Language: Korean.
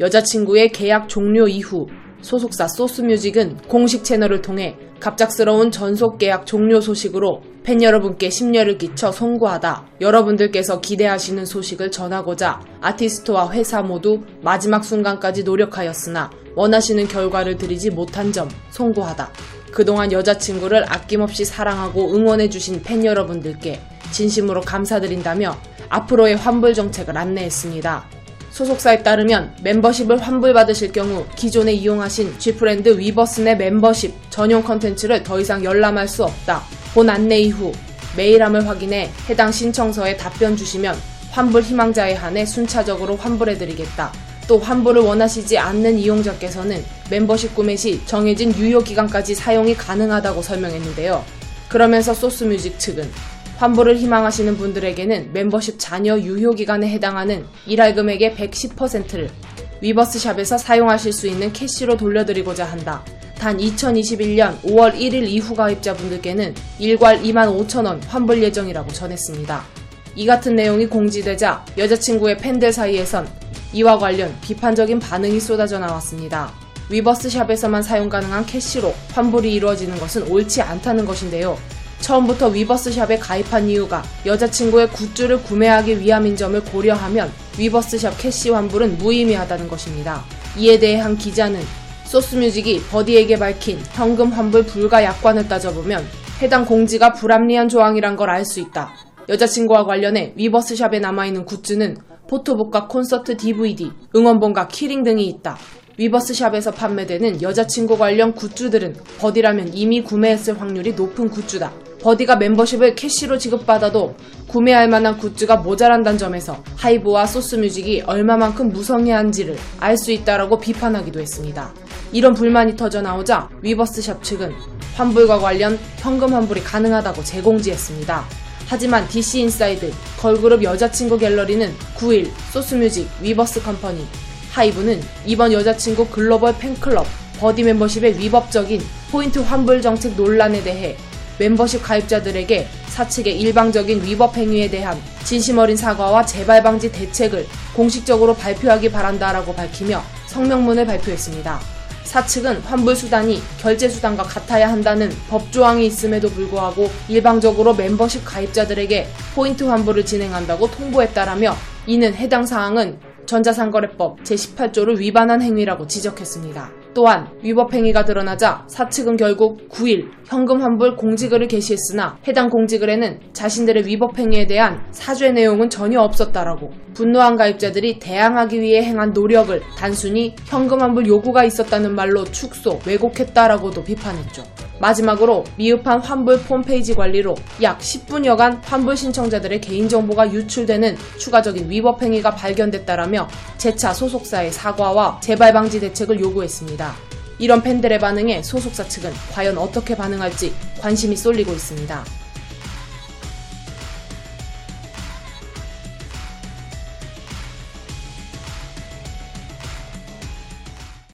여자친구의 계약 종료 이후 소속사 소스뮤직은 공식 채널을 통해 갑작스러운 전속 계약 종료 소식으로 팬 여러분께 심려를 끼쳐 송구하다 여러분들께서 기대하시는 소식을 전하고자 아티스트와 회사 모두 마지막 순간까지 노력하였으나 원하시는 결과를 드리지 못한 점 송구하다. 그동안 여자친구를 아낌없이 사랑하고 응원해주신 팬 여러분들께 진심으로 감사드린다며 앞으로의 환불 정책을 안내했습니다. 소속사에 따르면 멤버십을 환불받으실 경우 기존에 이용하신 GFRIEND 위버스 내 멤버십 전용 컨텐츠를 더 이상 열람할 수 없다. 본 안내 이후 메일함을 확인해 해당 신청서에 답변 주시면 환불 희망자에 한해 순차적으로 환불해드리겠다. 또 환불을 원하시지 않는 이용자께서는 멤버십 구매 시 정해진 유효 기간까지 사용이 가능하다고 설명했는데요. 그러면서 소스뮤직 측은 환불을 희망하시는 분들에게는 멤버십 잔여 유효 기간에 해당하는 일할 금액의 110%를 위버스샵에서 사용하실 수 있는 캐시로 돌려드리고자 한다. 단 2021년 5월 1일 이후 가입자분들께는 일괄 25,000원 환불 예정이라고 전했습니다. 이 같은 내용이 공지되자 여자친구의 팬들 사이에선 이와 관련 비판적인 반응이 쏟아져 나왔습니다. 위버스샵에서만 사용 가능한 캐시로 환불이 이루어지는 것은 옳지 않다는 것인데요. 처음부터 위버스샵에 가입한 이유가 여자친구의 굿즈를 구매하기 위함인 점을 고려하면 위버스샵 캐시 환불은 무의미하다는 것입니다. 이에 대해 한 기자는 소스뮤직이 버디에게 밝힌 현금 환불 불가 약관을 따져보면 해당 공지가 불합리한 조항이란 걸 알 수 있다. 여자친구와 관련해 위버스샵에 남아있는 굿즈는 포토북과 콘서트 DVD, 응원봉과 키링 등이 있다. 위버스샵에서 판매되는 여자친구 관련 굿즈들은 버디라면 이미 구매했을 확률이 높은 굿즈다. 버디가 멤버십을 캐시로 지급받아도 구매할 만한 굿즈가 모자란다는 점에서 하이브와 소스뮤직이 얼마만큼 무성의한지를 알 수 있다라고 비판하기도 했습니다. 이런 불만이 터져 나오자 위버스샵 측은 환불과 관련 현금 환불이 가능하다고 재공지했습니다. 하지만 DC 인사이드, 걸그룹 여자친구 갤러리는 9일 소스뮤직, 위버스 컴퍼니, 하이브는 이번 여자친구 글로벌 팬클럽 버디 멤버십의 위법적인 포인트 환불 정책 논란에 대해 멤버십 가입자들에게 사측의 일방적인 위법 행위에 대한 진심 어린 사과와 재발 방지 대책을 공식적으로 발표하기 바란다라고 밝히며 성명문을 발표했습니다. 사측은 환불 수단이 결제 수단과 같아야 한다는 법조항이 있음에도 불구하고 일방적으로 멤버십 가입자들에게 포인트 환불을 진행한다고 통보했다라며 이는 해당 사항은 전자상거래법 제18조를 위반한 행위라고 지적했습니다. 또한 위법 행위가 드러나자 사측은 결국 9일 현금 환불 공지글을 게시했으나 해당 공지글에는 자신들의 위법 행위에 대한 사죄 내용은 전혀 없었다라고 분노한 가입자들이 대항하기 위해 행한 노력을 단순히 현금 환불 요구가 있었다는 말로 축소, 왜곡했다라고도 비판했죠. 마지막으로 미흡한 환불 홈페이지 관리로 약 10분여간 환불 신청자들의 개인정보가 유출되는 추가적인 위법 행위가 발견됐다라며 재차 소속사의 사과와 재발 방지 대책을 요구했습니다. 이런 팬들의 반응에 소속사 측은 과연 어떻게 반응할지 관심이 쏠리고 있습니다.